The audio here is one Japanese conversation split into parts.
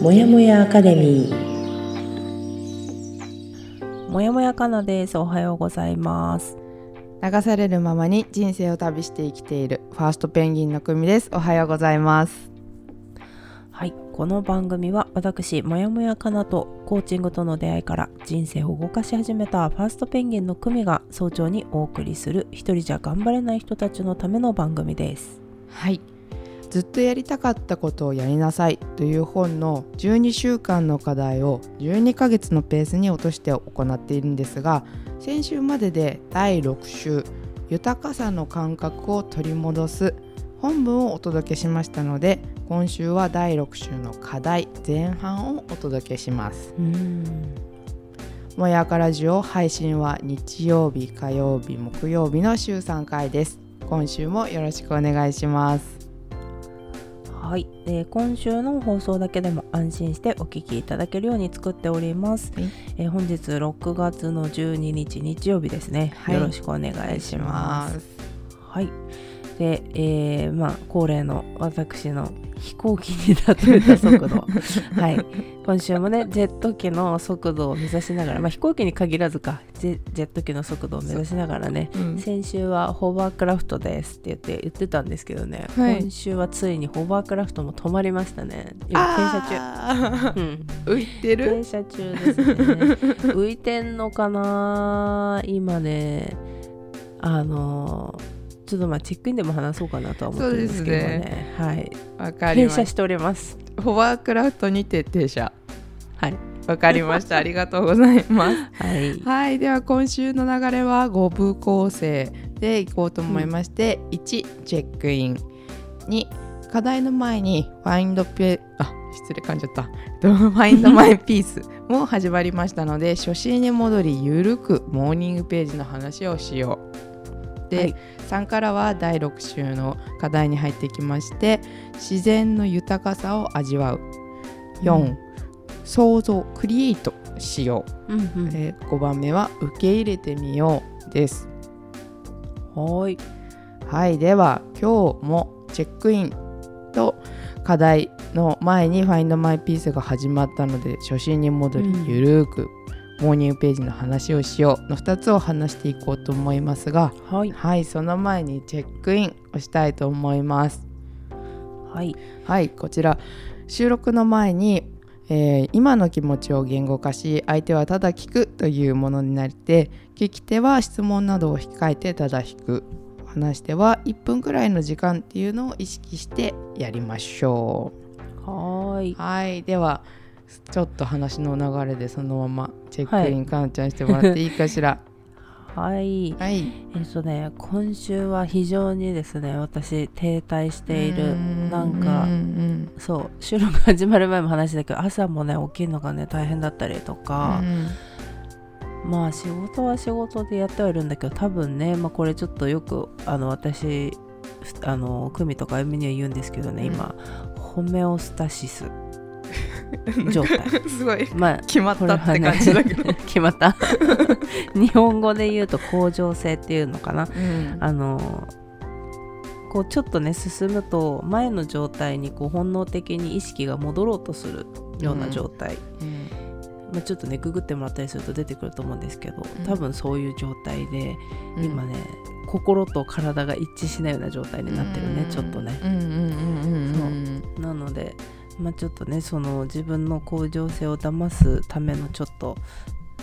もやもやアカデミー。もやもやかなです。おはようございます。流されるままに人生を旅して生きている。ファーストペンギンの組です。おはようございます。はい。この番組は私もやもやかなとコーチングとの出会いから人生を動かし始めたファーストペンギンの組が早朝にお送りする一人じゃ頑張れない人たちのための番組です。はいずっとやりたかったことをやりなさいという本の12週間の課題を12ヶ月のペースに落として行っているんですが先週までで第6週豊かさの感覚を取り戻す本文をお届けしましたので今週は第6週の課題前半をお届けします。もやかラジオ配信は日曜日火曜日木曜日の週3回です。今週もよろしくお願いします。はい、で今週の放送だけでも安心してお聞きいただけるように作っております、はい。えー本日6月の12日日曜日ですね、はい。よろしくお願いします。はい。で、えーまあ恒例の私の飛行機に例えた速度。はい。今週もね、ジェット機の速度を目指しながら、まあ飛行機に限らずか、ジェジェット機の速度を目指しながらね、うん先週はホバークラフトですって言って言ってたんですけどね、はい今週はついにホバークラフトも止まりましたね。今、停車中。あうんー浮いてる？停車中ですね 浮いてんのかな今ねあのちょっとまあチェックインでも話そうかなとは思ってるんですけどね。はい。わかりまし停車しております。たホバークラフトにて停車。はい。わかりました。ありがとうございます。はい。はい。では今週の流れは5部構成でいこうと思いまして、1チェックイン2課題の前にファインドペあ失礼噛んじゃった。ファインドマイピースも始まりましたので初心に戻りゆるくモーニングページの話をしようで、はい。3からは第6週の課題に入ってきまして自然の豊かさを味わう。4、うん。想像クリエイトしよう。うんうん。えー5番目は受け入れてみようです。はい。はいでは今日もチェックインと課題の前に「Find My Piece」が始まったので初心に戻りうん。ゆるーくモーニングページの話をしようの2つを話していこうと思いますがはい。はいその前にチェックインをしたいと思います。はい。はいこちら。収録の前に、えー今の気持ちを言語化し相手はただ聞くというものになって聞き手は質問などを控えてただ聞く。話し手は1分くらいの時間っていうのを意識してやりましょはーい。うはいではちょっと話の流れでそのままチェックイン、かなちゃんしてもらっていいかしら？はい。はい。えっとね今週は非常にですね私停滞しているなんかそう収録始まる前も話したけど朝もね起きるのがね大変だったりとか、まあ仕事は仕事でやってはいるんだけど多分ね、まあ、これちょっとよくあの私ふあの久美とかあゆみには言うんですけどね、うん。今ホメオスタシス状態。うんすごい。まあ決まったって感じだけど、決まった。日本語で言うと恒常性っていうのかな。うん。あのこうちょっとね進むと前の状態にこう本能的に意識が戻ろうとするような状態、うん。まあ、ちょっとねググってもらったりすると出てくると思うんですけどうん。多分そういう状態で、うん。今ね心と体が一致しないような状態になってるね、ちょっとね。うんうんうんうんうんなので、まあ、ちょっとねその自分の向上性を騙すためのちょっと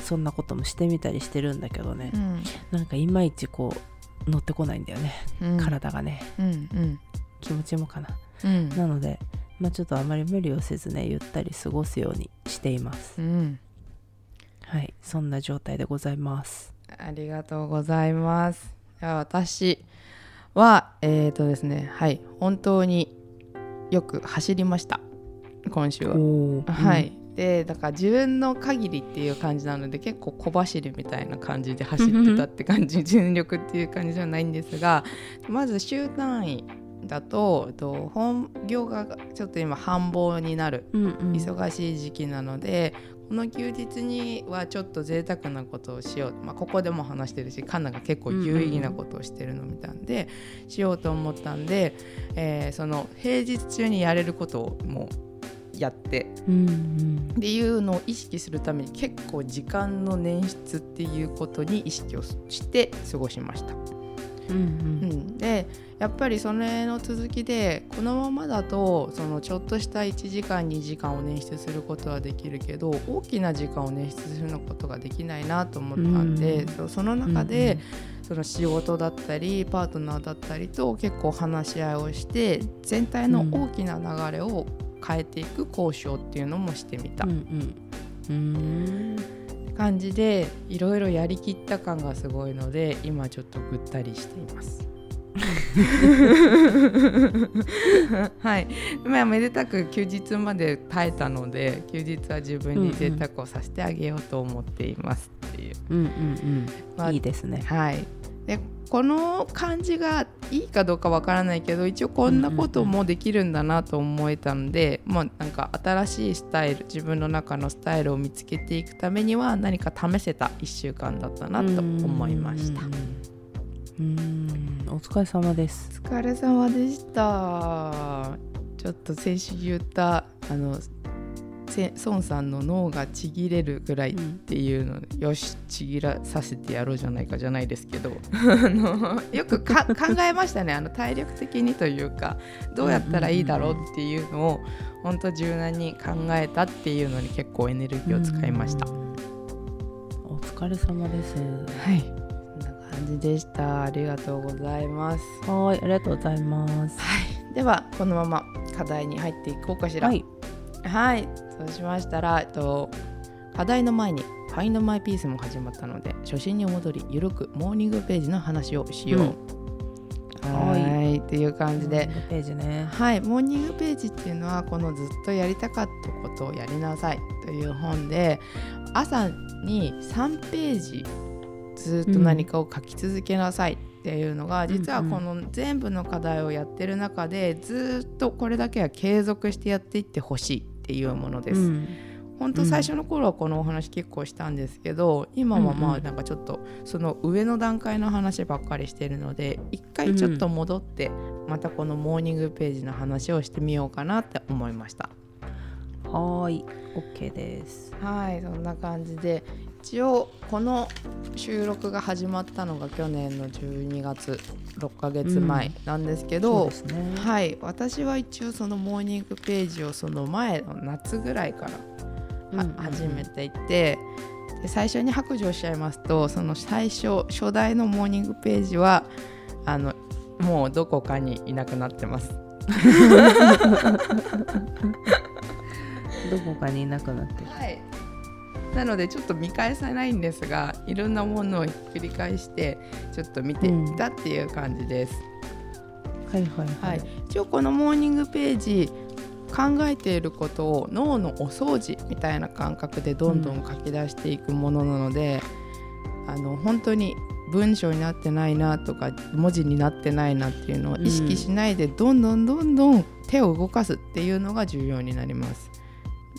そんなこともしてみたりしてるんだけどね、うん。なんかいまいちこう乗ってこないんだよね、うん。体がね。うんうん。気持ちもかな。うん。なので、まあ、ちょっとあまり無理をせずねゆったり過ごすようにしています。うん。はい。そんな状態でございます。ありがとうございます。では私はえっ、ー、とですねはい。本当によく走りました今週は。はい、でだから自分の限りっていう感じなので結構小走りみたいな感じで走ってたって感じ。全力っていう感じじゃないんですがまず週単位だとと本業がちょっと今繁忙になるうんうん。忙しい時期なので、この休日にはちょっと贅沢なことをしよう、まあ、ここでも話してるしカンナが結構有意義なことをしてるのを見たんで、しようと思ったんで、えーその平日中にやれることをもうやって。うんうん。っていうのを意識するために結構時間の捻出っていうことに意識をして過ごしました。うんうん、でやっぱりそれの続きでこのままだとそのちょっとした1時間2時間を捻出することはできるけど大きな時間を捻出することができないなと思ったんで、うん。その中で、その仕事だったりパートナーだったりと結構話し合いをして全体の大きな流れを変えていく交渉っていうのもしてみた。うんうん。うん感じでいろいろやりきった感がすごいので今ちょっとぐったりしています。はい、まあめでたく休日まで耐えたので休日は自分に贅沢をさせてあげようと思っていますっていう。うんうんまあうんいいですね。はい、でこの感じがいいかどうかわからないけど一応こんなこともできるんだなと思えたので、まあなんか新しいスタイル自分の中のスタイルを見つけていくためには何か試せた1週間だったなと思いました。うん。うん。お疲れ様です。お疲れ様でした。ちょっと先週言ったあのせ孫さんの脳がちぎれるぐらいっていうので、よしちぎらさせてやろうじゃないかじゃないですけど。あのよくか考えましたね。あの体力的にというかどうやったらいいだろうっていうのを本当柔軟に考えたっていうのに結構エネルギーを使いました。うんお疲れ様です。はい。こんな感じでした。ありがとうございます。はいありがとうございます。はい、ではこのまま課題に入っていこうかしら。はいはい、そうしましたら、えっと、課題の前に「Find My Peace」も始まったので初心に戻りゆるくモーニングページの話をしよう。うん。ははい。っていう感じで、ページね。はい、モーニングページっていうのはこのずっとやりたかったことをやりなさいという本で朝に3ページずっと何かを書き続けなさいっていうのが、実はこの全部の課題をやってる中でずっとこれだけは継続してやっていってほしいっていうものです。うん。本当最初の頃はこのお話結構したんですけど、今はまうんうん。あなんかちょっとその上の段階の話ばっかりしてるので一回ちょっと戻ってまたこのモーニングページの話をしてみようかなって思いました。はーい OK です。はい。そんな感じで一応この収録が始まったのが去年の12月6ヶ月前なんですけど、ですね。はい。私は一応そのモーニングページをその前の夏ぐらいからはうんうんうん。始めていてで最初に白状しちゃいますとその最初初代のモーニングページはあのもうどこかにいなくなってます。どこかにいなくなってるはい、なのでちょっと見返さないんですがいろんなものをひっくり返してちょっと見ていったっていう感じです。はいはいははいい、一応このモーニングページ考えていることを脳のお掃除みたいな感覚でどんどん書き出していくものなので、あの本当に文章になってないなとか文字になってないなっていうのを意識しないでどんどんどんどん手を動かすっていうのが重要になります。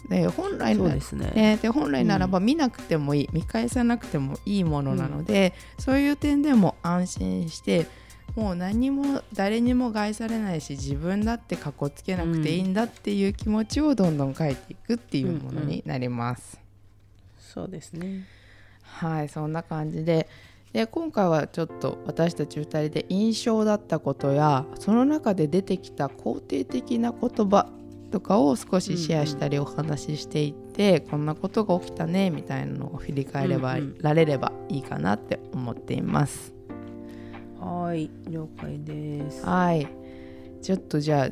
で本来のそうですね。ね、で本来ならば見なくてもいい、見返さなくてもいいものなので、そういう点でも安心してもう何も誰にも害されないし自分だってかっこつけなくていいんだっていう気持ちをどんどん書いていくっていうものになります。そうですね。はいそんな感じで。で今回はちょっと私たち2人で印象だったことやその中で出てきた肯定的な言葉とかを少しシェアしたりお話ししていって、こんなことが起きたねみたいなのを振り返れば、うんうん。られればいいかなって思っています。はーい了解です。はい。ちょっとじゃあ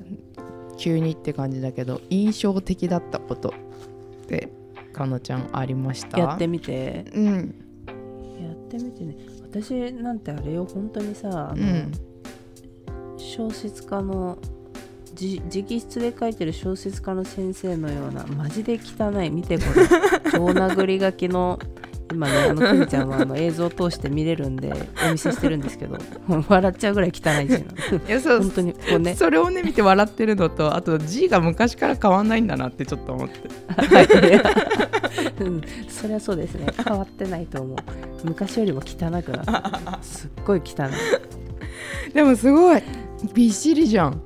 急にって感じだけど印象的だったことってかのちゃんありました？やってみて。うん。やってみてね。私なんてあれよ本当にさうん。小説家のじ直筆で書いてる小説家の先生のようなマジで汚い。見てこれ。超殴り書きの今ねあのくみちゃんはあの映像を通して見れるんでお見せしてるんですけど 笑っちゃうぐらい汚い字な。のいやそう。本当にこうね。それをね見て笑ってるのとあと G が昔から変わんないんだなってちょっと思って。は いうん、そりゃそうですね。変わってないと思う。昔よりも汚くなった。すっごい汚い。でもすごい。びっしりじゃん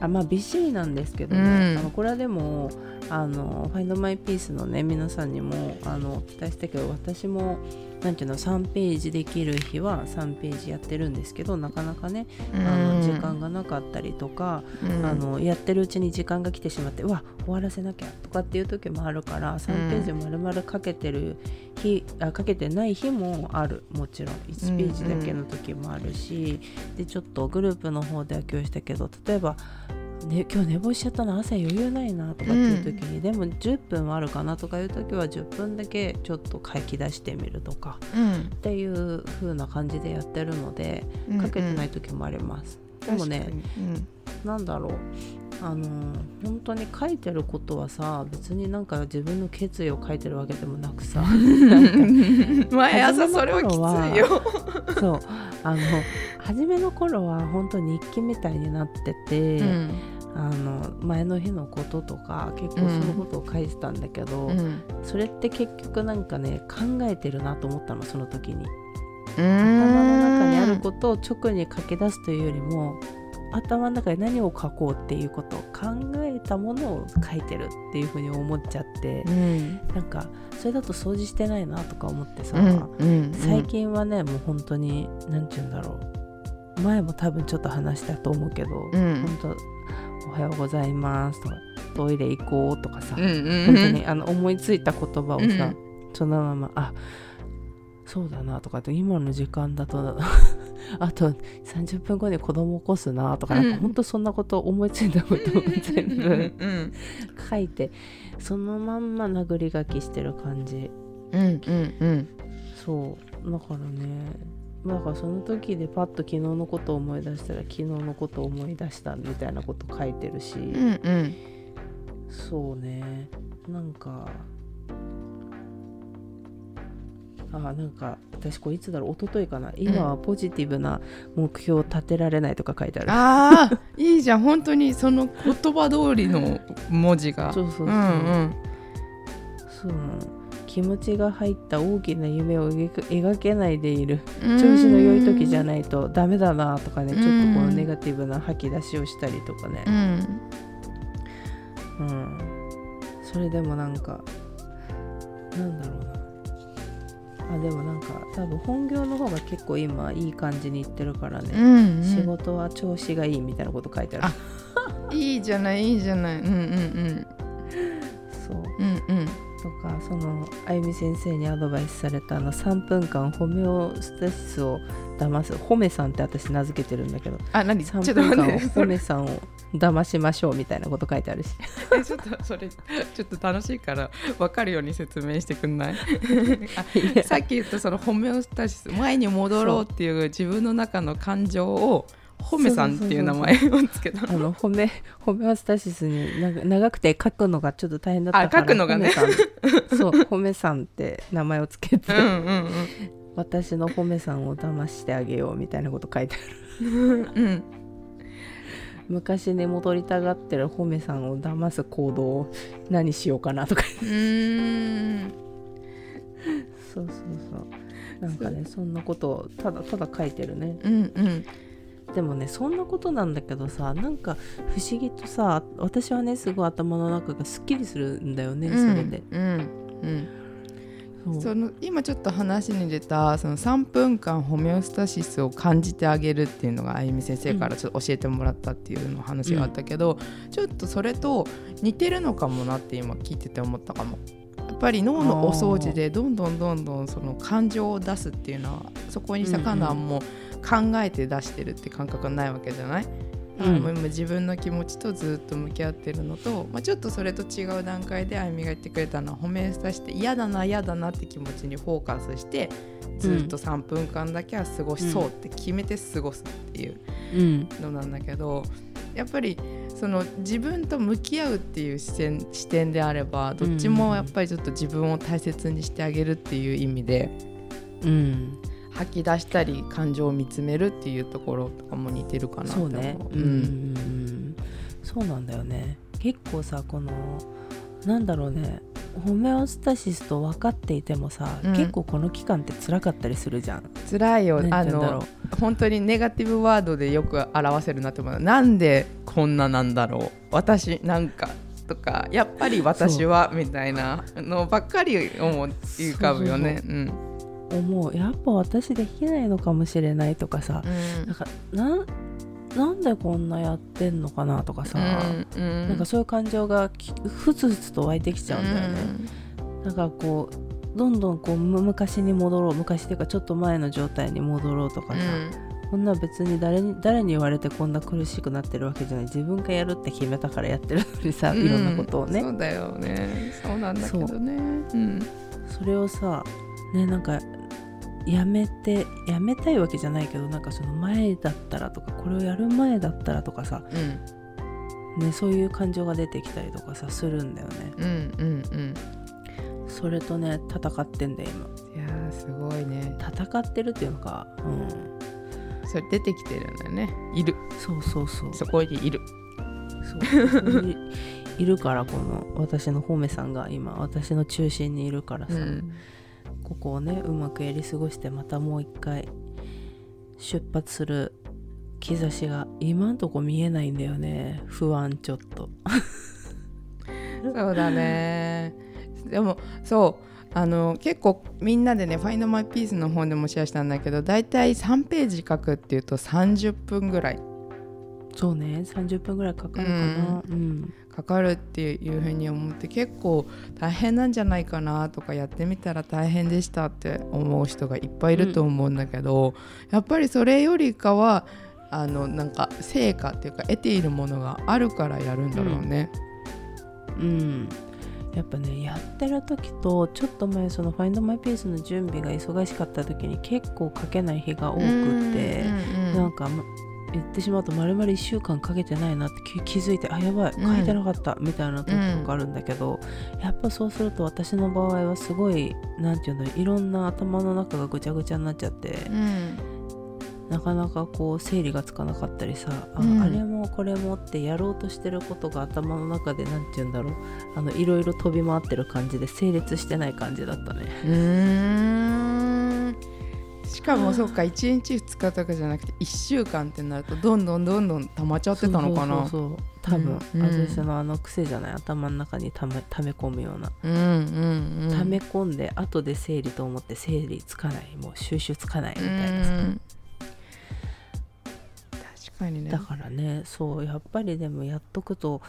ああまあびっしりなんですけどね、うん。あのこれはでもあのファインドマイピースのね皆さんにもあのお伝えしたけど私もなんていうの3ページできる日は3ページやってるんですけどなかなかねあの時間がなかったりとか、あのやってるうちに時間が来てしまってうわ終わらせなきゃとかっていう時もあるから3ページ丸々かけてる日、あかけてない日もある。もちろん。1ページだけの時もあるし、でちょっとグループの方では今日したけど例えばね、今日寝坊しちゃったな朝余裕ないなとかっていう時に、でも10分はあるかなとかいう時は10分だけちょっと書き出してみるとかうん。っていう風な感じでやってるのでうん書けてない時もあります、でもねうん。なんだろうあの本当に書いてることはさ別になんか自分の決意を書いてるわけでもなくさ。毎朝それはきついよ。そう。あの初めの頃は本当に日記みたいになってて、うん。あの前の日のこととか結構そのことを書いてたんだけど、うん。それって結局なんかね考えてるなと思ったのその時に。頭頭の中にあることを直に書き出すというよりも頭の中で何を書こうっていうことを考えたものを書いてるっていうふうに思っちゃって、うん。なんかそれだと掃除してないなとか思ってさ、うん最近はねもう本当に何て言うんだろう。前も多分ちょっと話したと思うけど、うん。本当おはようございますとかトイレ行こうとかさ、うんうん。本当にあの思いついた言葉をさ、うん。そのままあそうだなとかって今の時間だと あと30分後に子供起こすなとか,、なんかうん本当そんなこと思いついたことを全部うん書いてそのまんま殴り書きしてる感じ。うんうんうん。そうだからねだからその時でパッと昨日のことを思い出したら昨日のことを思い出したみたいなこと書いてるし、うんうん。そうね。なんかあなんか私これいつだろう？一昨日かな？今はポジティブな目標を立てられないとか書いてある、ああいいじゃん本当に。その言葉通りの文字が。そうそうそう、うんうん。そうなの。気持ちが入った大きな夢を描けないでいる。うん。調子の良い時じゃないとダメだなとかねちょっとこのうんネガティブな吐き出しをしたりとかね。うん。うん、それでもなんかなんだろうなあでもなんか多分本業の方が結構今いい感じにいってるからね、うんうん。仕事は調子がいいみたいなこと書いてある。いいじゃないいいじゃない。うんうんそう。うんうん。とかそのあゆみ先生にアドバイスされたあの3分間ホメオスタシスを騙す。ホメさんって私名付けてるんだけど。あ何？ちょ3っと分間ホメさんを騙しましょうみたいなこと書いてあるし。えちょっとそれちょっと楽しいから分かるように説明してくんない？あさっき言ったそのホメオスタシス前に戻ろうっていう自分の中の感情をホメさんっていう名前をつけた。あのホメホメオスタシスにな長くて書くのがちょっと大変だったからあ書くのがね。そうホメさんって名前をつけて、うんうん私のホメさんを騙してあげようみたいなこと書いてある。うんうん昔に戻りたがってるホメさんを騙す行動を何しようかなとか。うーん。そうそうそう。なんかねそんなことをただただ書いてるね。うんうん。でもねそんなことなんだけどさなんか不思議とさ私はねすごい頭の中がすっきりするんだよね、それで。うんうんその今ちょっと話に出たその3分間ホメオスタシスを感じてあげるっていうのがあゆみ先生からちょっと教えてもらったっていうの話があったけど、ちょっとそれと似てるのかもなって今聞いてて思ったかも。やっぱり脳のお掃除でどんどんどんどんその感情を出すっていうのはそこにさうんうんカナンも考えて出してるって感覚がないわけじゃない、うんもう今自分の気持ちとずっと向き合ってるのと、まあ、ちょっとそれと違う段階であゆみが言ってくれたのは褒めさして嫌だな嫌だなって気持ちにフォーカスしてずっと3分間だけは過ごしそうって決めて過ごすっていううん。のなんだけどやっぱりその自分と向き合うっていう視点視点であればどっちもやっぱりちょっと自分を大切にしてあげるっていう意味でうん吐き出したり感情を見つめるっていうところとかも似てるかな。そうね。うん。うんうんそうなんだよね。結構さこのなんだろうね。ホメオスタシスと分かっていてもさ、うん。結構この期間って辛かったりするじゃん。辛いよ。あの本当にネガティブワードでよく表せるなって思うなんでこんななんだろう。私なんかとかやっぱり私はみたいなのばっかり思い浮かぶよね。うん思う。やっぱ私できないのかもしれないとかさ、なんかなんなんでこんなやってんのかなとかさ、うんなんかそういう感情がきふつふつと湧いてきちゃうんだよね。なんかこうどんどんこうむ昔に戻ろう昔っていうかちょっと前の状態に戻ろうとかさ、こんな別に誰に誰に言われてこんな苦しくなってるわけじゃない。自分がやるって決めたからやってるのにさ、うん。いろんなことをね。そうだよね。そうなんだけどね。うん。それをさねなんかやめてやめたいわけじゃないけどなんかその前だったらとかこれをやる前だったらとかさ、うん。ね、そういう感情が出てきたりとかさするんだよね。うんうんうん。それとね戦ってんだよ今。いやーすごいね。戦ってるっていうのかうん。それ出てきてるんだよね。いる。そうそうそう。そこにいる。そう。い るからこの私のホメさんが今私の中心にいるからさ、うんここをねうまくやり過ごしてまたもう一回出発する兆しが今んとこ見えないんだよね。不安ちょっと。そうだね。でもそう。あの結構みんなでね「Find My Peace」の本でもシェアしたんだけどだいたい3ページ書くっていうと30分ぐらい。そうね。30分ぐらいかかるかな。うん、かかるっていうふうに思って結構大変なんじゃないかなとかやってみたら大変でしたって思う人がいっぱいいると思うんだけど、やっぱりそれよりかはあのなんか成果っていうか得ているものがあるからやるんだろうね。うん。やっぱねやってる時とちょっと前その「Find My Peace」の準備が忙しかった時に結構書けない日が多くって、うんうん。なんかま言ってしまうと丸々1週間かけてないなって気気づいてあやばいうん。書いてなかったみたいな時とかあるんだけど、やっぱそうすると私の場合はすごいなんていうんだろういろんな頭の中がぐちゃぐちゃになっちゃって、うん。なかなかこう整理がつかなかったりさ、あうん。あれもこれもってやろうとしてることが頭の中でなんていうんだろうあのいろいろ飛び回ってる感じで整列してない感じだったね。しかもそうか1日2日とかじゃなくて1週間ってなるとどんどんどんどん溜まっちゃってたのかな。そう多分、うん。うん。私のあの癖じゃない？頭の中にため溜め込むような。うんうんうん。溜め込んで後で整理と思って整理つかない。もう収集つかないみうたいなさ。ん確かにね。だからねそうやっぱりでもやっとくと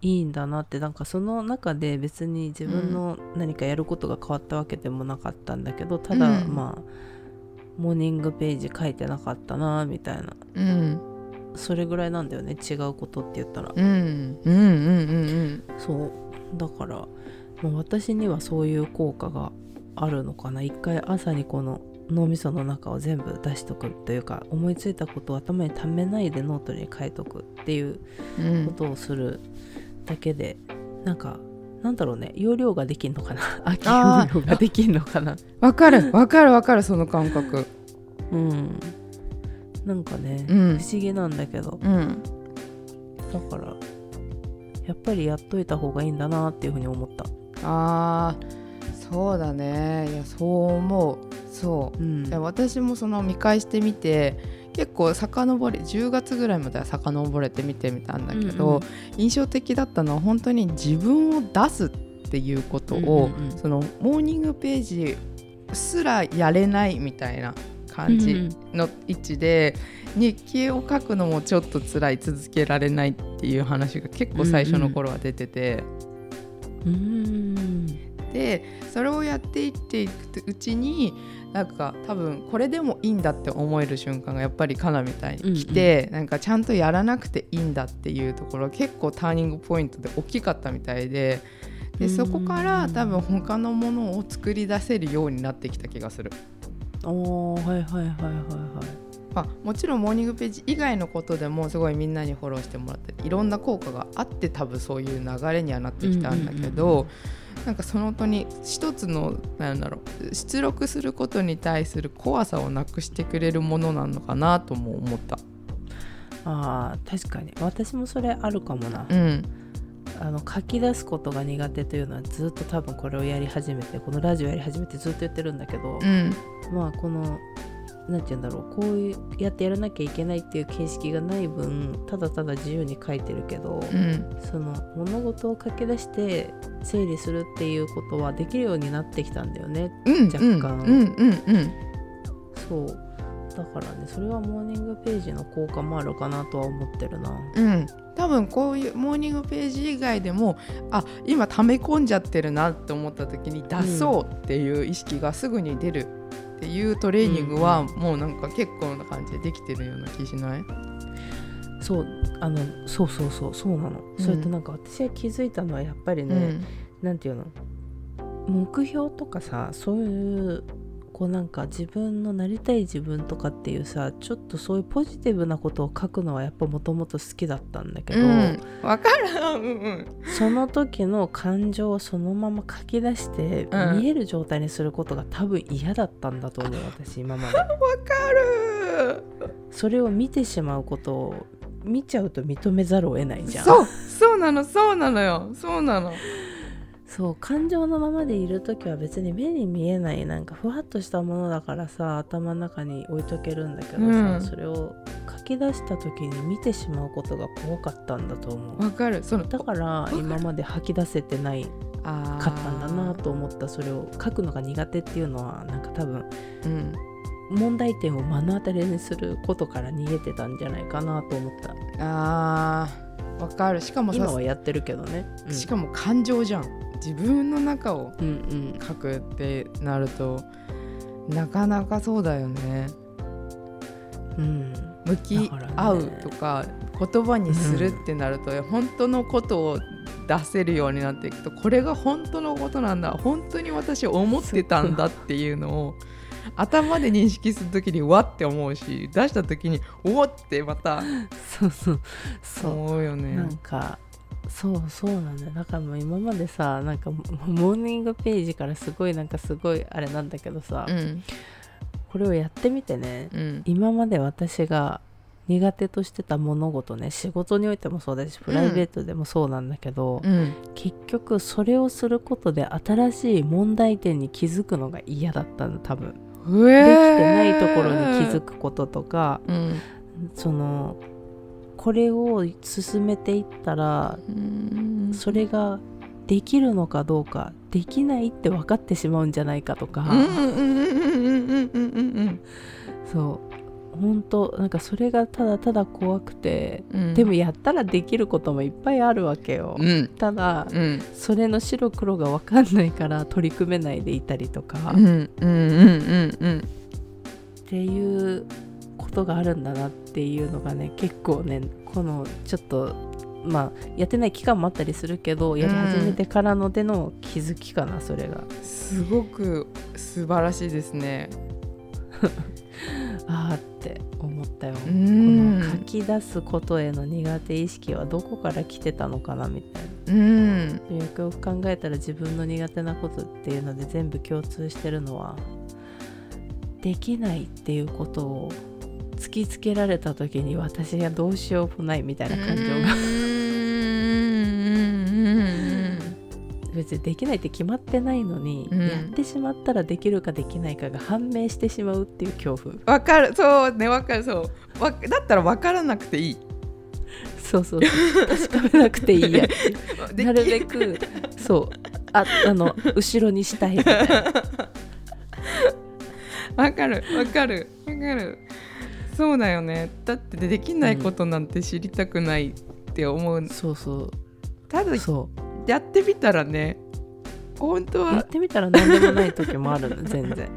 いいんだなって。なんかその中で別に自分の何かやることが変わったわけでもなかったんだけどただ、うん。まあモーニングページ書いてなかったなみたいな。うん。それぐらいなんだよね違うことって言ったら。うん。うんうんうんそう。だから、まあ、私にはそういう効果があるのかな。一回朝にこの脳みその中を全部出しとくというか思いついたことを頭にためないでノートに書いとくっていううんうん。ことをするだけで、なんかなんだろうね容量ができんのかな？空き容量ができんのかな？わかる。わかるわかるその感覚。うん。なんかね、うん。不思議なんだけど。うん。だからやっぱりやっといた方がいいんだなっていうふうに思った。あーそうだね。いやそう思う。そう。うん。いや私もその見返してみて結構遡り10月ぐらいまでは遡れて見てみたんだけど、うんうん印象的だったのは本当に自分を出すっていうことを、うんうんうん。そのモーニングページすらやれないみたいな感じの位置で、日記を書くのもちょっと辛い続けられないっていう話が結構最初の頃は出てて。うんうん。でそれをやっていっていくうちになんか多分これでもいいんだって思える瞬間がやっぱりカナみたいに来て、なんかちゃんとやらなくていいんだっていうところ結構ターニングポイントで大きかったみたいででうん。そこから多分他のものを作り出せるようになってきた気がする。はいはいはいはいはいまあ、もちろんモーニングページ以外のことでもすごいみんなにフォローしてもらっていろんな効果があって多分そういう流れにはなってきたんだけど、うんうんうんなんかそのとに一つのなんだろう出力することに対する怖さをなくしてくれるものなのかなとも思った。あー確かに。私もそれあるかもな、うん。あの書き出すことが苦手というのはずっと多分これをやり始めてこのラジオやり始めてずっと言ってるんだけど、うん。まあこのなんて言うんだろうこういうやってやらなきゃいけないっていう形式がない分ただただ自由に書いてるけど、うん。その物事を書き出して整理するっていうことはできるようになってきたんだよねうん若干。うんうんうん。そう。だからねそれはモーニングページの効果もあるかなとは思ってるな。うん。多分こういうモーニングページ以外でもあ今溜め込んじゃってるなって思った時に出そうっていう意識がすぐに出るっていうトレーニングはもうなんか結構な感じでできてるような気しない？そうあのそうそうそうそうなの、うん。それとなんか私が気づいたのはやっぱりね、なんていうの？目標とかさそういうこうなんか自分のなりたい自分とかっていうさちょっとそういうポジティブなことを書くのはやっぱもともと好きだったんだけど、うん。わかる。うんうん。その時の感情をそのまま書き出してうん。見える状態にすることが多分嫌だったんだと思う私今まで。わかる。それを見てしまうことを見ちゃうと認めざるを得ないじゃん。そうそうなのそうなのよ。そうなのそう感情のままでいる時は別に目に見えないなんかふわっとしたものだからさ頭の中に置いとけるんだけどさ、うん。それを書き出した時に見てしまうことが怖かったんだと思う。わかる。そのだからる。今まで吐き出せてないかったんだなと思った。それを書くのが苦手っていうのはなんか多分うん。問題点を目の当たりにすることから逃げてたんじゃないかなと思った。あー。わかる。しかもさ今はやってるけどね、うん。しかも感情じゃん自分の中をうんうん。書くってなるとなかなかそうだよね。うん。向き合うとか言葉にするってなると、本当のことを出せるようになっていくとこれが本当のことなんだ。本当に私思ってたんだっていうのを頭で認識する時にわって思うし出した時におおってまた そうそう。そうよね。なん。かそうそうなんだ。よだからもう今までさなんかモモーニングページからすごいなんかすごいあれなんだけどさ、うんこれをやってみてね。うん。今まで私が苦手としてた物事ね仕事においてもそうだしプライベートでもそうなんだけど、うん。結局それをすることで新しい問題点に気づくのが嫌だったの多分。できできてないところに気づくこととかうん。そのこれを進めていったらそれができるのかどうかできないって分かってしまうんじゃないかとか。そう。本当なんかそれがただただ怖くて、うん、でもやったらできることもいっぱいあるわけよ、うん、ただ、うん、それの白黒が分かんないから取り組めないでいたりとか。っていうことがあるんだなっていうのがね結構ねこのちょっとまあやってない期間もあったりするけどやり始めてからのでの気づきかなそれが。すごく素晴らしいですね。あーって思ったよ。こんの書き出すことへの苦手意識はどこから来てたのかなみたいうんな。よくよく考えたら自分の苦手なことっていうので全部共通してるのはできないっていうことを突きつけられた時に私がどうしようもないみたいな感情が。別にできないって決まってないのに、うん。やってしまったらできるかできないかが判明してしまうっていう恐怖。わかる。そうねわかる。そう。わだったらわからなくていい。そうそう。そう確かめなくていいや。でなるべくそう。ああの後ろにしたいみたいな。わかる。わかる。わかるそうだよね。だってできないことなんて知りたくないって思う、そうそただうそう。やってみたらね本当はやってみたら何でもない時もあるの 全然。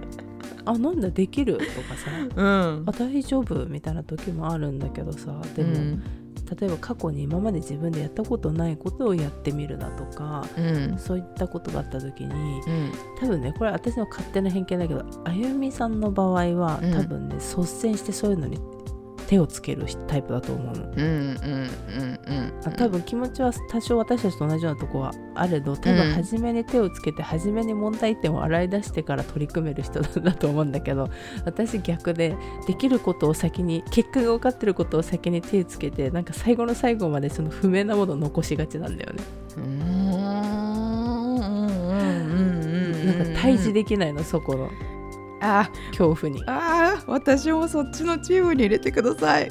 あなんだできる？とかさ。うん。あ大丈夫？みたいな時もあるんだけどさでも、うん例えば過去に今まで自分でやったことないことをやってみるだとかうん。そういったことがあった時にうん。多分ねこれ私の勝手な偏見だけどあゆみさんの場合はうん。多分ね、率先してそういうのに手をつけるタイプだと思うの。うんうんうんうんあ多分気持ちは多少私たちと同じようなとこはあれど多分初めに手をつけて初めに問題点を洗い出してから取り組める人だと思うんだけど 私逆でできることを先に結果が分かってることを先に手をつけてなんか最後の最後までその不明なものを残しがちなんだよね。なんか対峙できないのそこのあ恐怖に。あー。私もそっちのチームに入れてください。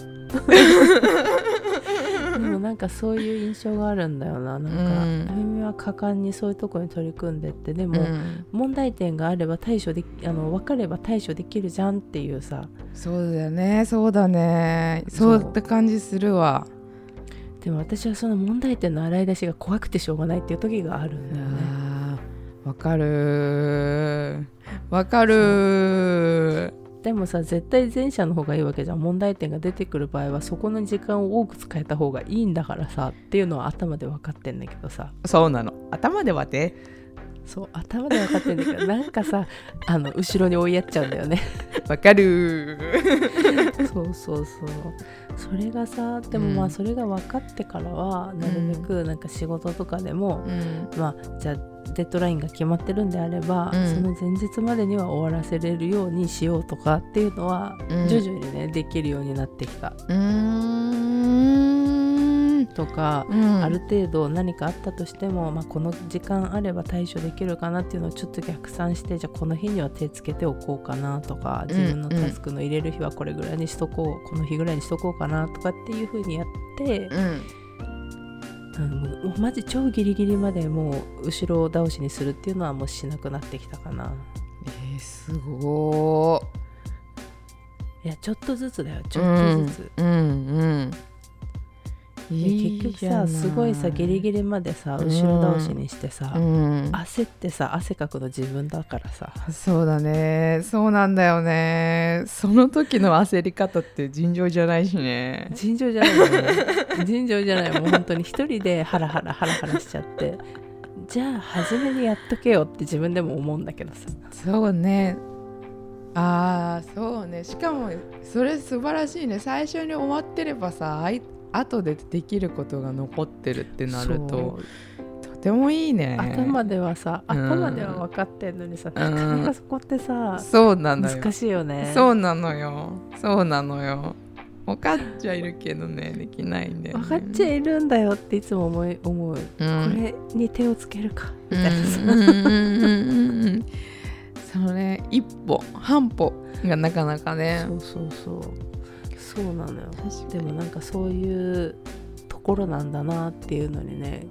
でもなんかそういう印象があるんだよな。なんか、うん。あゆみは果敢にそういうところに取り組んでって。でも、うん。問題点があれば対処できあの分かれば対処できるじゃんっていうさ。そうだよね。そうだね。そうそう。って感じするわ。でも私はその問題点の洗い出しが怖くてしょうがないっていう時があるんだよね。わかる。わかる。でもさ絶対前者の方がいいわけじゃん。問題点が出てくる場合はそこの時間を多く使えた方がいいんだからさっていうのは頭で分かってんだけどさ。そうなの。頭ではねそう頭で分かってんだけどなんかさあの後ろに追いやっちゃうんだよね。わかる。そうそうそう。それがさでもまうん。あそれが分かってからはなるべくなんか仕事とかでも、うん。まあじゃあデッドラインが決まってるんであれば、うん。その前日までには終わらせれるようにしようとかっていうのは、うん。徐々にねできるようになってきた。とか、うん。ある程度何かあったとしても、まあ、この時間あれば対処できるかなっていうのをちょっと逆算してじゃあこの日には手つけておこうかなとか自分のタスクの入れる日はこれぐらいにしとこう、この日ぐらいにしとこうかなとかっていう風にやって、うんうんもうマジ超ギリギリまでもう後ろ倒しにするっていうのはもうしなくなってきたかな。えー、すごいやちょっとずつだよちょーっとずつ、うんうんでいい結局さすごいさギリギリまでさ後ろ倒しにしてさ、うん。焦ってさ汗かくの自分だからさ。そうだね。そうなんだよね。その時の焦り方って尋常じゃないしね。尋常じゃないよね。尋常じゃない。もう本当に一人でハラハラハラハラしちゃって。じゃあ初めにやっとけよって自分でも思うんだけどさ。そうね。あーそうね。しかもそれ素晴らしいね。最初に終わってればさ後でできることが残ってるってなるととてもいいね。頭ではさうん。頭では分かってんのにさ、なかなかそこってさ、そうなのよ。難しいよね。そうなのよ。そうなのよ。分かっちゃいるけどねできないんだよ、ね、分かっちゃいるんだよっていつも思い思う、うん。これに手をつけるかみたいなさ、うん。うん。うん。うん。うん。そのね一歩半歩がなかなかね。そうそうそうそうなのよ。でもなんかそういうところなんだなっていうのにね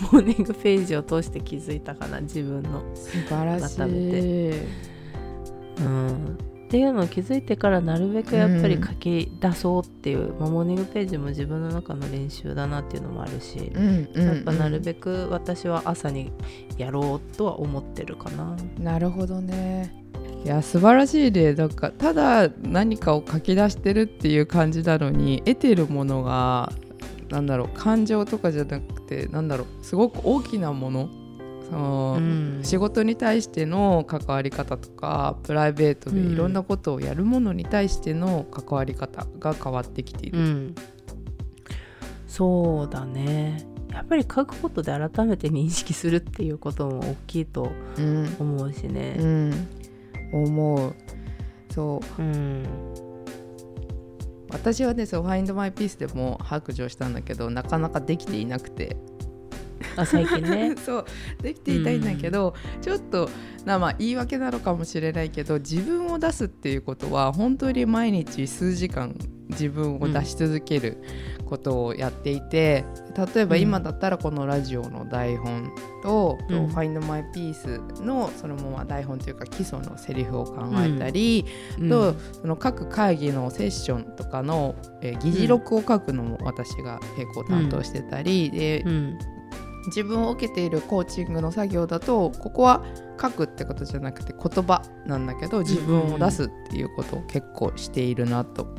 モーニングページを通して気づいたかな自分の。素晴らしい。改めうん。っていうのを気づいてからなるべくやっぱり書き出そうっていう、まあモーニングページも自分の中の練習だなっていうのもあるし、うんうん。やっぱなるべく私は朝にやろうとは思ってるかな。なるほどねいや素晴らしいね。なんかただ何かを書き出してるっていう感じなのに得てるものがなんだろう感情とかじゃなくてなんだろうすごく大きなもの。その、うん。仕事に対しての関わり方とかプライベートでうん。いろんなことをやるものに対しての関わり方が変わってきている。うん、そうだね。やっぱり書くことで改めて認識するっていうことも大きいとうん。思うしね。うん思う。そう。うん私はねそう「Find My Peace」でも白状したんだけどなかなかできていなくて。あ最近ね。そうできていたいんだけど、ちょっとなまあ言い訳なのかもしれないけど自分を出すっていうことは本当に毎日数時間自分を出し続けることをやっていて、例えば今だったらこのラジオの台本と「うん。Find My Peace」のそのまま台本というか基礎のセリフを考えたり、うん。とその各会議のセッションとかの、えー議事録を書くのも私が結構担当してたり、でうん。自分を受けているコーチングの作業だとここは書くってことじゃなくて言葉なんだけど自分を出すっていうことを結構しているなと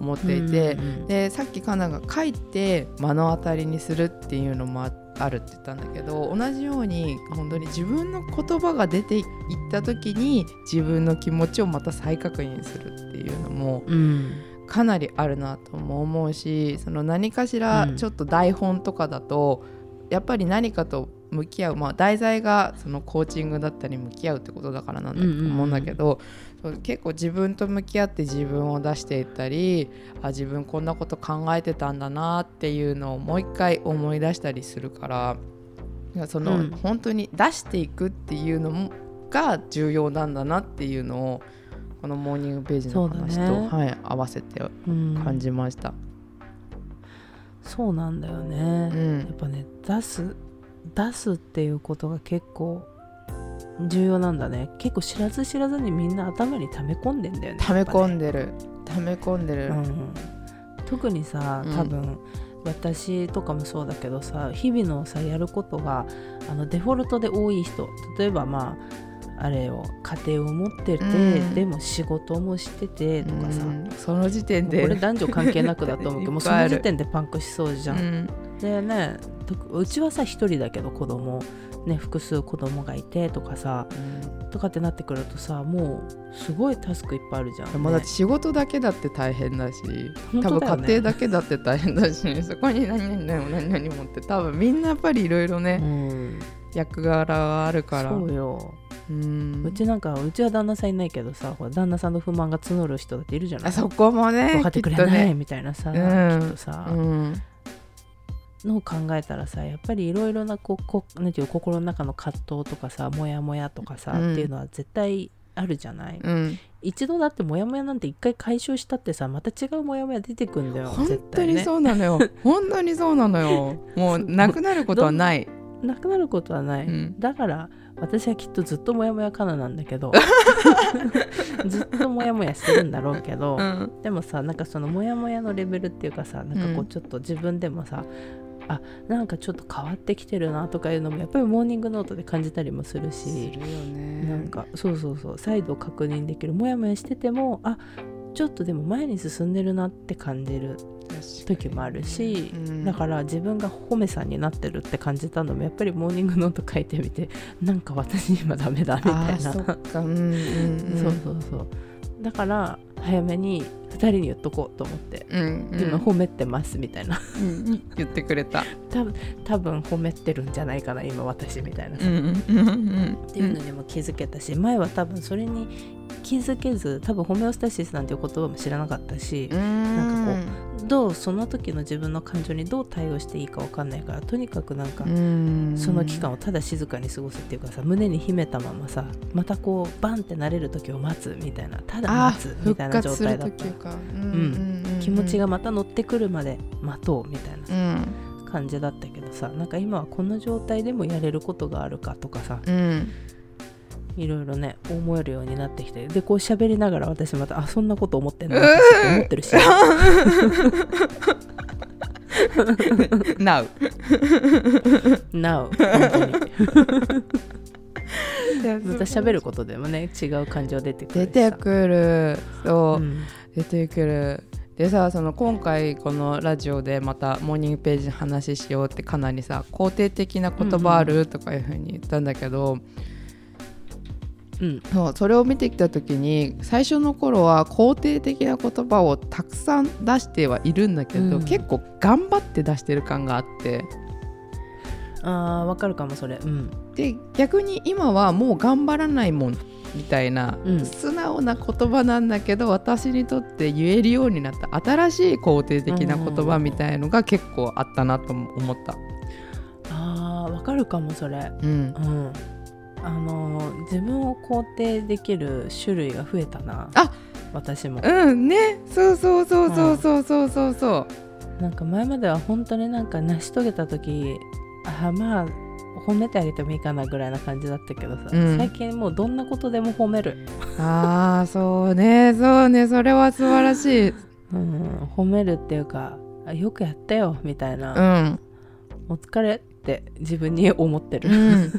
思っていて、うんうんでさっきカナが書いて目の当たりにするっていうのもああるって言ったんだけど同じように本当に自分の言葉が出ていった時に自分の気持ちをまた再確認するっていうのもうん。かなりあるなとも思うしその何かしらうん。ちょっと台本とかだと、やっぱり何かと向き合う、まあ、題材がそのコーチングだったり向き合うってことだからなんだと思うんだけど、そう結構自分と向き合って自分を出していったりあ自分こんなこと考えてたんだなっていうのをもう一回思い出したりするからその、うん。本当に出していくっていうのもが重要なんだなっていうのをこのモーニングページの話と、ねはい、合わせてうん感じました。そうなんだよね、うん。やっぱね出す出すっていうことが結構重要なんだね。結構知らず知らずにみんな頭に溜め込んでんだよね溜め込んで、でる溜め込んでる、うん、特にさうん。多分、私とかもそうだけどさ日々のさやることがあのデフォルトで多い人。例えばまああれを家庭を持ってて、うん。でも仕事もしててとかさ、うん。その時点でこれ男女関係なくだと思うけどもうその時点でパンクしそうじゃん。う。んでねとうちはさ一人だけど子供ね複数子供がいてとかさとかってなってくるとさもうすごいタスクいっぱいあるじゃん、ね、もうだ仕事だけだって大変だし多分家庭だけだって大変だし そこに何々何々何々もって多分みんなやっぱりいろいろうね、ん、役柄があるから。そうよ。うん。うちなんかうちは旦那さんいないけどさ旦那さんの不満が募る人だっているじゃない。あそこもね分かってくれないね。みたいなさ、うん。きっとさ、うんのを考えたらさやっぱりいろいろなこうこなんていう心の中の葛藤とかさモヤモヤとかさ、うん。っていうのは絶対あるじゃない、うん。一度だってモヤモヤなんて一回解消したってさまた違うモヤモヤ出てくんだよ本絶当にそうなのよ。本当にそうなのよ。もうなくなることはない、なくなることはない、うん。だから私はきっとずっとモヤモヤかななんだけど。ずっとモヤモヤしてるんだろうけど、うん。でもさなんかそのモヤモヤのレベルっていうかさなんかこううんちょっと自分でもさ、あなんかちょっと変わってきてるなとかいうのもやっぱりモーニングノートで感じたりもするすしるよね。なんかそうそうそう再度確認できるモヤモヤしててもあちょっとでも前に進んでるなって感じる時もあるし、うん。だから自分が褒めさんになってるって感じたのもやっぱりモーニングノート書いてみて なんか私今ダメだみたいな。そっか。うんうんうん。そうそうそう。だから早めに2人に言っとこうと思って、うんうん。今褒めてますみたいな。うん言ってくれた。多分多分褒めてるんじゃないかな今私みたいなさ、うんうんうん。っていうのにも気づけたし前は多分それに気づけず多分ホメオスタシスなんていう言葉も知らなかったし、なんかこどうその時の自分の感情にどう対応していいか分かんないからとにかくなんか、うん。その期間をただ静かに過ごすっていうかさ胸に秘めたままさまたこうバンってなれる時を待つみたいなただあ待つみたいな状態だった。復活する時か、うんん気持ちがまた乗ってくるまで待とうみたいなうん。感じだったけどさなんか今はこの状態でもやれることがあるかとかさうんいろいろね思えるようになってきてでこう喋りながら私またあそんなこと思ってんの？私って思ってるし。Now Now 本当に。また喋ることでもね違う感情出てくる出てくる。そう、うん。出てくる。でさその今回このラジオでまたモーニングページの話しようってかなりさ肯定的な言葉ある、とかいうふうに言ったんだけどうんそうそれを見てきた時に最初の頃は肯定的な言葉をたくさん出してはいるんだけど、うん。結構頑張って出してる感があって。あーわかるかもそれ。うん。で逆に今はもう頑張らないもんみたいな、うん。素直な言葉なんだけど私にとって言えるようになった新しい肯定的な言葉みたいのが結構あったなと思った。あーわかるかもそれ。うん。うんあのー自分を肯定できる種類が増えたな。あ私も。うんね。そうそうそうそうそうそうそうそう。なんか前までは本当になんか成し遂げた時あまあ褒めてあげてもいいかなぐらいな感じだったけどさ、うん。最近もうどんなことでも褒める、ああそうね。そうね。それは素晴らしい。うん、褒めるっていうかあよくやったよみたいな、うん。お疲れって自分に思ってる、うん、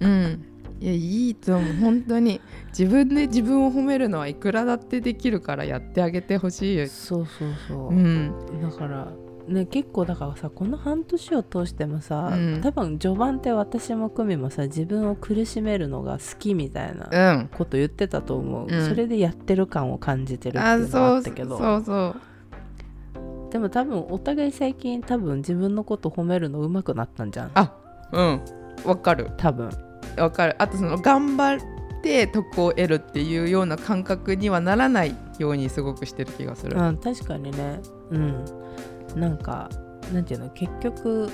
うん、いやいいと思う。本当に。自分で自分を褒めるのはいくらだってできるからやってあげてほしいよ、そうそうそう、うん、だからね結構だからさこの半年を通してもさ、うん。多分序盤って私も久美もさ自分を苦しめるのが好きみたいなうん。こと言ってたと思う、うん。それでやってる感を感じてるってあいうのはあったけど。そうそう。でも多分お互い最近多分自分のこと褒めるの上手くなったんじゃん。あうん。わかる。多分わかる。あとその頑張って得を得るっていうような感覚にはならないようにすごくしてる気がする、うん確かにね。うん。なんかなんていうの？結局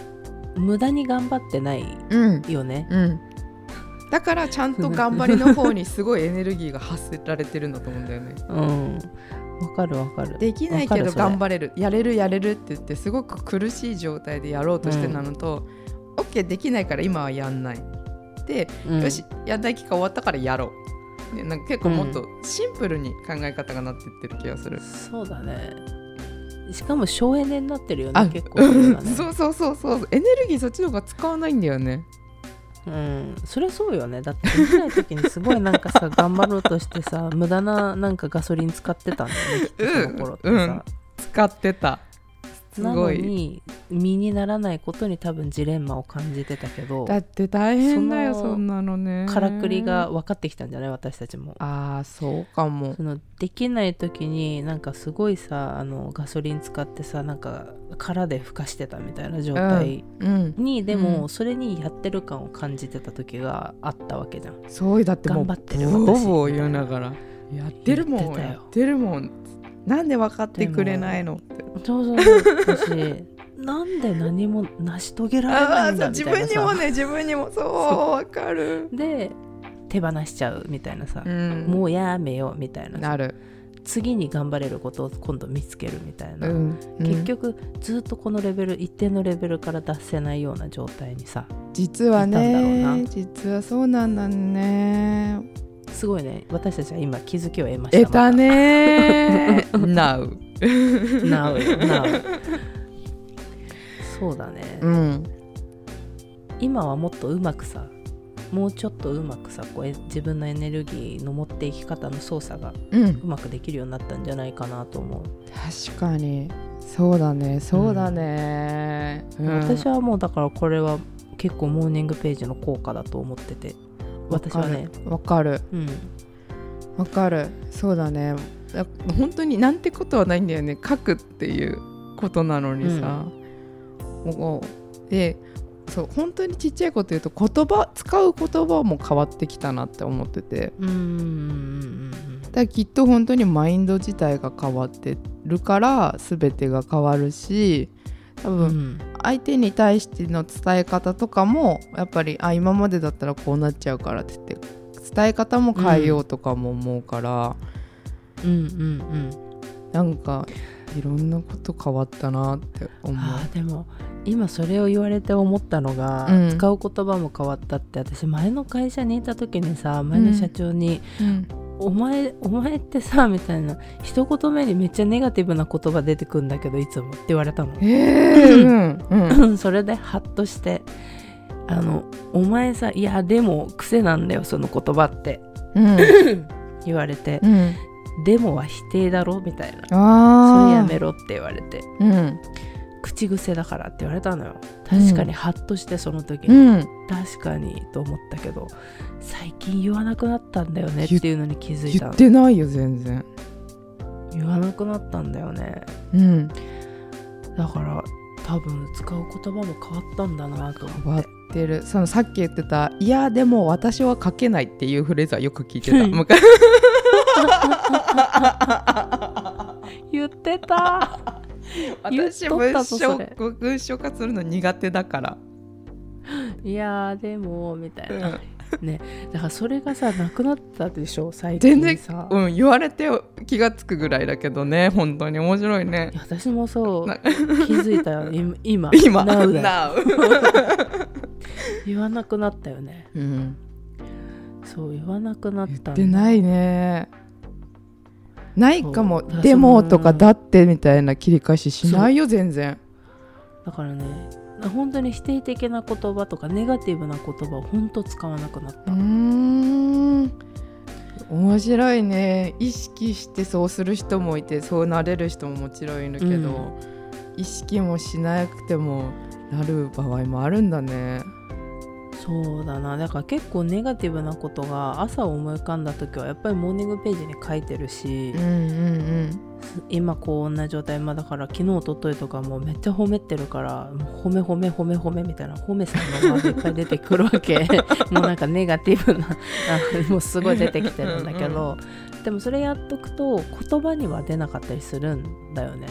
無駄に頑張ってないうんよね。うん。だからちゃんと頑張りの方にすごいエネルギーが発せられてるんだと思うんだよね。うん。わかるわかる。できないけど頑張れる。やれるやれるって言ってすごく苦しい状態でやろうとしてなのと、OK できないから今はやんないで、うん。よしやんない期間終わったからやろう、ね、なんか結構もっとシンプルに考え方がなっていってる気がする、そうだね。しかも省エネになってるよあね結構そね。そうそうそうそう。エネルギーそっちの方が使わないんだよね。うん、それそうよね。だってできない時にすごいなんかさ頑張ろうとしてさ 無駄ななんかガソリン使ってたんだよねきっとその頃ってさ、うん。使ってた。すごい。に身にならないことに多分ジレンマを感じてたけどだって大変だよそんなのね。からくりが分かってきたんじゃない私たちも。ああそうかも。そのできない時になんかすごいさあのガソリン使ってさなんか空でふかしてたみたいな状態うんに、でうん。もそれにやってる感を感じてた時があったわけじゃん。そうだってもう頑張ってる私ボー言いながらやってるもんやってるもん。なんで分かってくれないのって。そうそうそう。私なんで何も成し遂げられあないんだみたいなさ。分にもね自分にもそう分かる。で手放しちゃうみたいなさ、うん。もうやめようみたいなさ。なる。次に頑張れることを今度見つけるみたいな、うん結局ずっとこのレベル一定のレベルから脱せないような状態にさ実はねな。実はそうなんだね。すごいね。私たちは今気づきを得ました。得たね Now なうよなうそうだね、うん。今はもっとうまくさもうちょっとうまくさこうえ自分のエネルギーの持っていき方の操作がうん。うまくできるようになったんじゃないかなと思う、確かに。そうだねそうだね、うん。私はもうだからこれは結構モーニングページの効果だと思ってて。私はねわかる。うん。わかる。そうだね。だ本当になんてことはないんだよね。書くっていうことなのにさ、もうでそう本当にちっちゃいこと言うと言葉使う言葉も変わってきたなって思ってて。うんうんうんだきっと本当にマインド自体が変わってるから全てが変わるし多分うん。うん相手に対しての伝え方とかもやっぱりあ今までだったらこうなっちゃうからって言って伝え方も変えようとかも思うから、うんうんうん。なんかいろんなこと変わったなって思う。でも今それを言われて思ったのが、うん。使う言葉も変わったって私前の会社にいた時にさ前の社長にうん「お前お前ってさ」みたいな一言目にめっちゃネガティブな言葉出てくんだけどいつもって言われたの。えー、それでハッとして「あのお前さいやでも癖なんだよその言葉」って。うん。言われて。うん「でもは否定だろ」みたいな「あー。それやめろ」って言われて。うん「口癖だから」って言われたのよ。確かにハッとしてその時に、うん。確かにと思ったけど最近言わなくなったんだよねっていうのに気づいた言ってないよ全然。言わなくなったんだよね。うん。だから多分使う言葉も変わったんだなと思っ変わっててる。そのさっき言ってた「いやでも私は書けない」っていうフレーズはよく聞いてた。う ん昔 言ってた。私文章ぞそれ文章化するの苦手だから、いやーでもみたいうな、ん。ね。だからそれがさなくなったでしょ最近全然さ、うん、言われて気がつくぐらいだけどね本当に。面白いね。私もそう。な気づいたよ。今。今。今。Now だ言わなくなったよね。うん、そう言わなくなった言ってないねないかも。でもとかだってみたいな切り返ししないよ全然。だからね本当に否定的な言葉とかネガティブな言葉を本当使わなくなった、うーん。面白いね。意識してそうする人もいてそうなれる人ももちろんいるけど、意識もしなくてもなる場合もあるんだねそうだな。だから結構ネガティブなことが朝思い浮かんだ時はやっぱりモーニングページに書いてるしうん、うん今こんな状態まあだから昨日おとといとかもうめっちゃ褒めてるからもう褒め褒め褒め褒めみたいな褒めさんのワードいっぱい出てくるわけ。もうなんかネガティブなあもうすごい出てきてるんだけど。でもそれやっとくと言葉には出なかったりするんだよね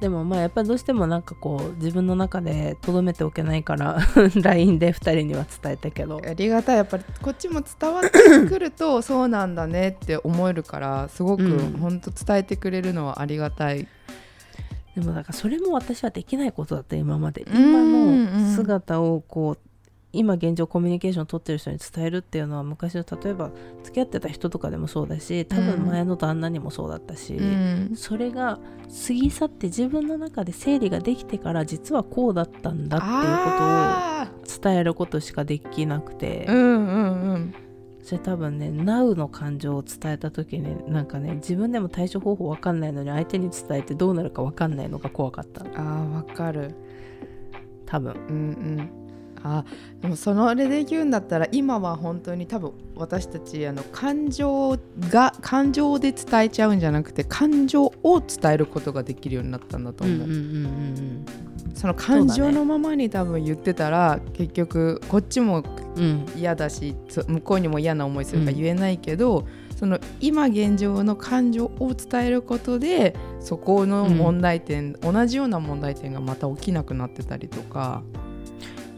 でもまあやっぱりどうしてもなんかこう自分の中でとどめておけないから LINE で2人には伝えたけど。ありがたい。やっぱりこっちも伝わってくると そうなんだねって思えるからすごくうん。本当伝えてくれるのはありがたい、でもだからそれも私はできないことだった今まで。うん。今の姿をこう今現状コミュニケーションを取ってる人に伝えるっていうのは昔の例えば付き合ってた人とかでもそうだし多分前の旦那にもそうだったし、うん。それが過ぎ去って自分の中で整理ができてから実はこうだったんだっていうあことを伝えることしかできなくて、ーうんうんうん。それ多分ね Now の感情を伝えた時になんかね自分でも対処方法わかんないのに相手に伝えてどうなるかわかんないのが怖かった。あーわかる。多分。うんうんあでもそのあれで言うんだったら今は本当に多分私たちあの感情が感情で伝えちゃうんじゃなくて感情を伝えることができるようになったんだと思う、うんうんうんその感情のままに多分言ってたら、結局こっちもうん。うん嫌だしそ向こうにも嫌な思いするか言えないけど、その今現状の感情を伝えることでそこの問題点、同じような問題点がまた起きなくなってたりとか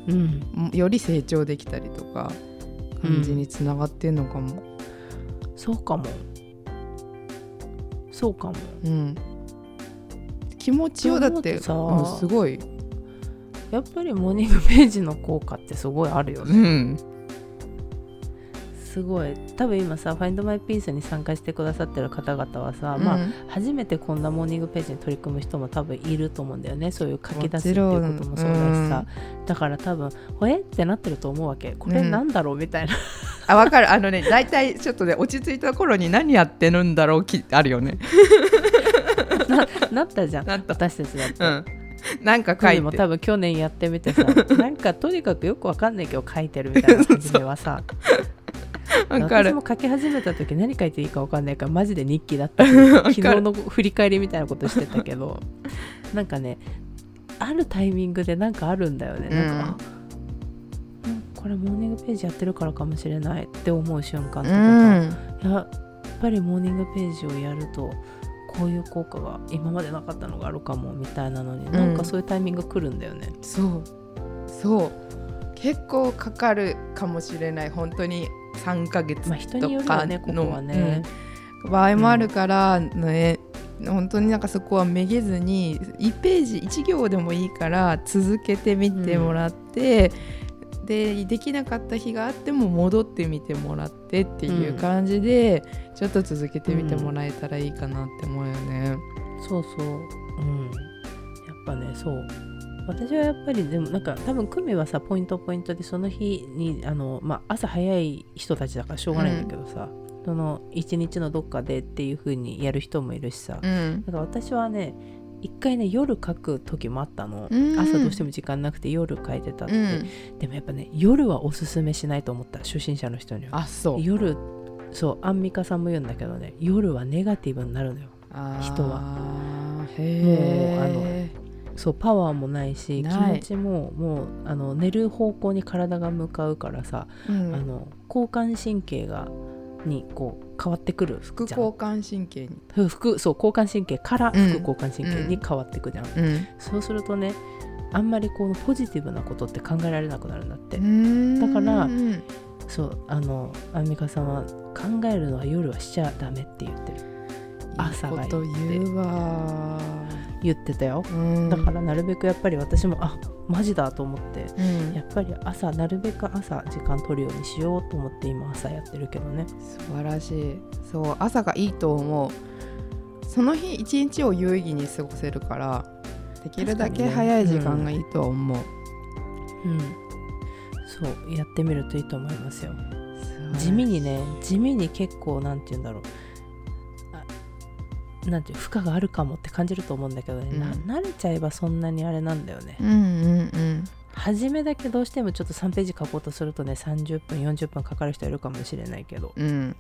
うん。より成長できたりとか感じにつながってんのかも。そうかも。そうかも。うん。気持ちをだって、さうんすごい、やっぱりモーニングページの効果ってすごいあるよね。うん、すごい。多分今さ「Find My Peace」に参加してくださってる方々はさ、まあうん初めてこんなモーニングページに取り組む人も多分いると思うんだよね。そういう書き出すっていうんこともそうだしさ、だから多分「ほえ?」ってなってると思うわけ。これなんだろうみたいな、あ分かる。あのね大体ちょっとね落ち着いた頃に何やってるんだろうきあるよね。なったじゃん。なった。私たちだって。うん、なんか書書いて。も多分去年やってみてさなんかとにかくよくわかんないけど書いてるみたいな感じではさ わかる。私も書き始めた時何書いていいかわかんないからマジで日記だった 昨日の振り返りみたいなことしてたけど なんかねあるタイミングでなんかあるんだよね、なんかあうんこれモーニングページやってるからかもしれないって思う瞬間とかさ、うん。いややっぱりモーニングページをやるとこういう効果が今までなかったのがあるかもみたいなのに、ん。なんかそういうタイミング来るんだよね。そう。そう。結構かかるかもしれない。本当に3ヶ月とかまあ人によるよねここはね。うん場合もあるからね、本当になんかそこはめげずに1ページ1行でもいいから続けてみてもらって、でできなかった日があっても戻ってみてもらってっていう感じで、ちょっと続けてみてもらえたらいいかなって思うよね。そうそう。うん。やっぱねそう。私はやっぱりでもなんか多分組はさポイントポイントでその日にあの、まあ、朝早い人たちだからしょうがないんだけどさ、その一日のどっかでっていう風にやる人もいるしさ、うん。だから私はね一回ね夜書く時もあったの、うん。朝どうしても時間なくて夜書いてたって、うん。でもやっぱね夜はおすすめしないと思った初心者の人には。あそう。夜そうアンミカさんも言うんだけどね夜はネガティブになるのよ人は。あーへえそうパワーもないし気持ちももうあの寝る方向に体が向かうからさ、うん。あの交感神経がにこう変わってくる副交感神経に、ふ副そう交感神経からうん。副交感神経に変わってくじゃん、うん。そうするとねあんまりこうポジティブなことって考えられなくなるんだって、だだからうんそうあのアンミカさんは考えるのは夜はしちゃダメって言ってる。朝がいいって。言うわ言ってたよ。うん。だからなるべくやっぱり私もあマジだと思ってうん。やっぱり朝なるべく朝時間取るようにしようと思って今朝やってるけどね。素晴らしい。そう朝がいいと思う。その日一日を有意義に過ごせるからできるだけ早い時間がいいとは思う、うん。そうやってみるといいと思いますよ。地味にね地味に結構なんて言うんだろう。あなんていう負荷があるかもって感じると思うんだけどね、うん。な慣れちゃえばそんなにあれなんだよね。うんうんうん初めだけどうしてもちょっと3ページ書こうとするとね30分40分かかる人いるかもしれないけど。うん。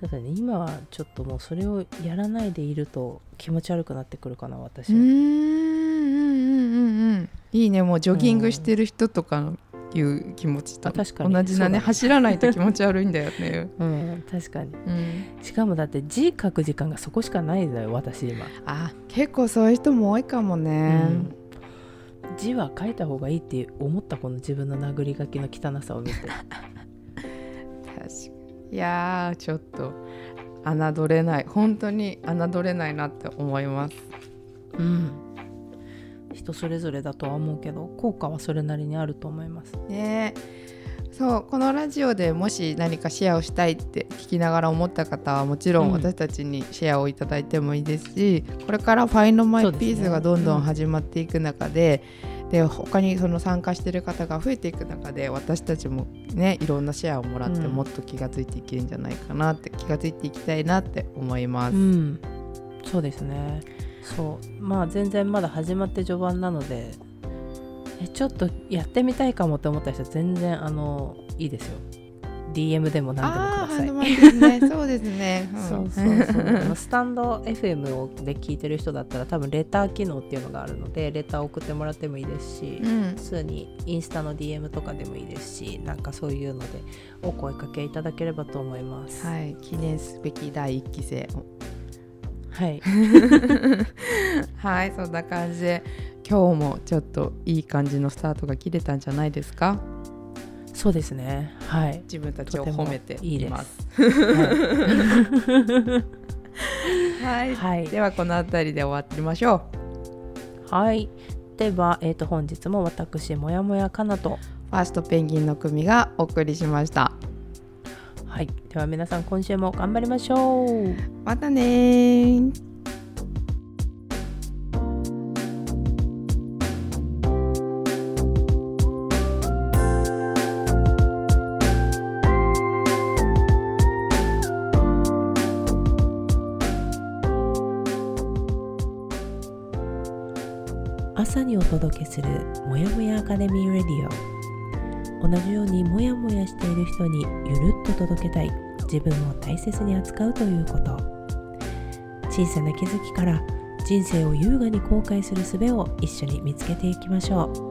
だからね今はちょっともうそれをやらないでいると気持ち悪くなってくるかな私。うーんうんうんうんうん。いいねもうジョギングしてる人とかのいう気持ちとあ確かに。同じだねね。走らないと気持ち悪いんだよね。うん確かに。うん、しかもだって字書く時間がそこしかないんだよ私今、あ結構そういう人も多いかもね。うん。字は書いた方がいいって思ったこの自分の殴り書きの汚さを見て。確かに。いやーちょっと侮れない。本当に侮れないなって思います。うん人それぞれだとは思うけど効果はそれなりにあると思います。ね。そうこのラジオでもし何かシェアをしたいって聞きながら思った方はもちろうん。ん私たちにシェアをいただいてもいいですし、これから「ファインドマイピースがどんどん始まっていく中で、で他にその参加してる方が増えていく中で私たちもねいろんなシェアをもらってうん。もっと気がついていけるんじゃないかなって、気がついていきたいなって思います。うん。そうですねそう。まあ全然まだ始まって序盤なのでえちょっとやってみたいかもって思った人は全然あのいいですよ。DM でも何でもください。ねそうですね。ん。そうそうそう。スタンド FM をで聞いてる人だったら多分レター機能っていうのがあるのでレター送ってもらってもいいですし、うん。普通にインスタの DM とかでもいいですしなんかそういうのでお声かけいただければと思います。はい、記念すべき第一期生はい、はいそんな感じで今日もちょっといい感じのスタートが切れたんじゃないですか？そうですね。はい。自分たちを褒めていいです。います。ははい、い、はい。ではこの辺りで終わってみましょはい、では、えー、と本日も私もやもやかなと。うファーストペンギンの組がお送りしましたはい。では皆さん今週も頑張りましょう。またねー。朝にお届けするもやもやアカデミーレディオ同じようにモヤモヤしている人にゆるっと届けたい自分を大切に扱うということ。小さな気づきから人生を優雅に後悔する術を一緒に見つけていきましょう。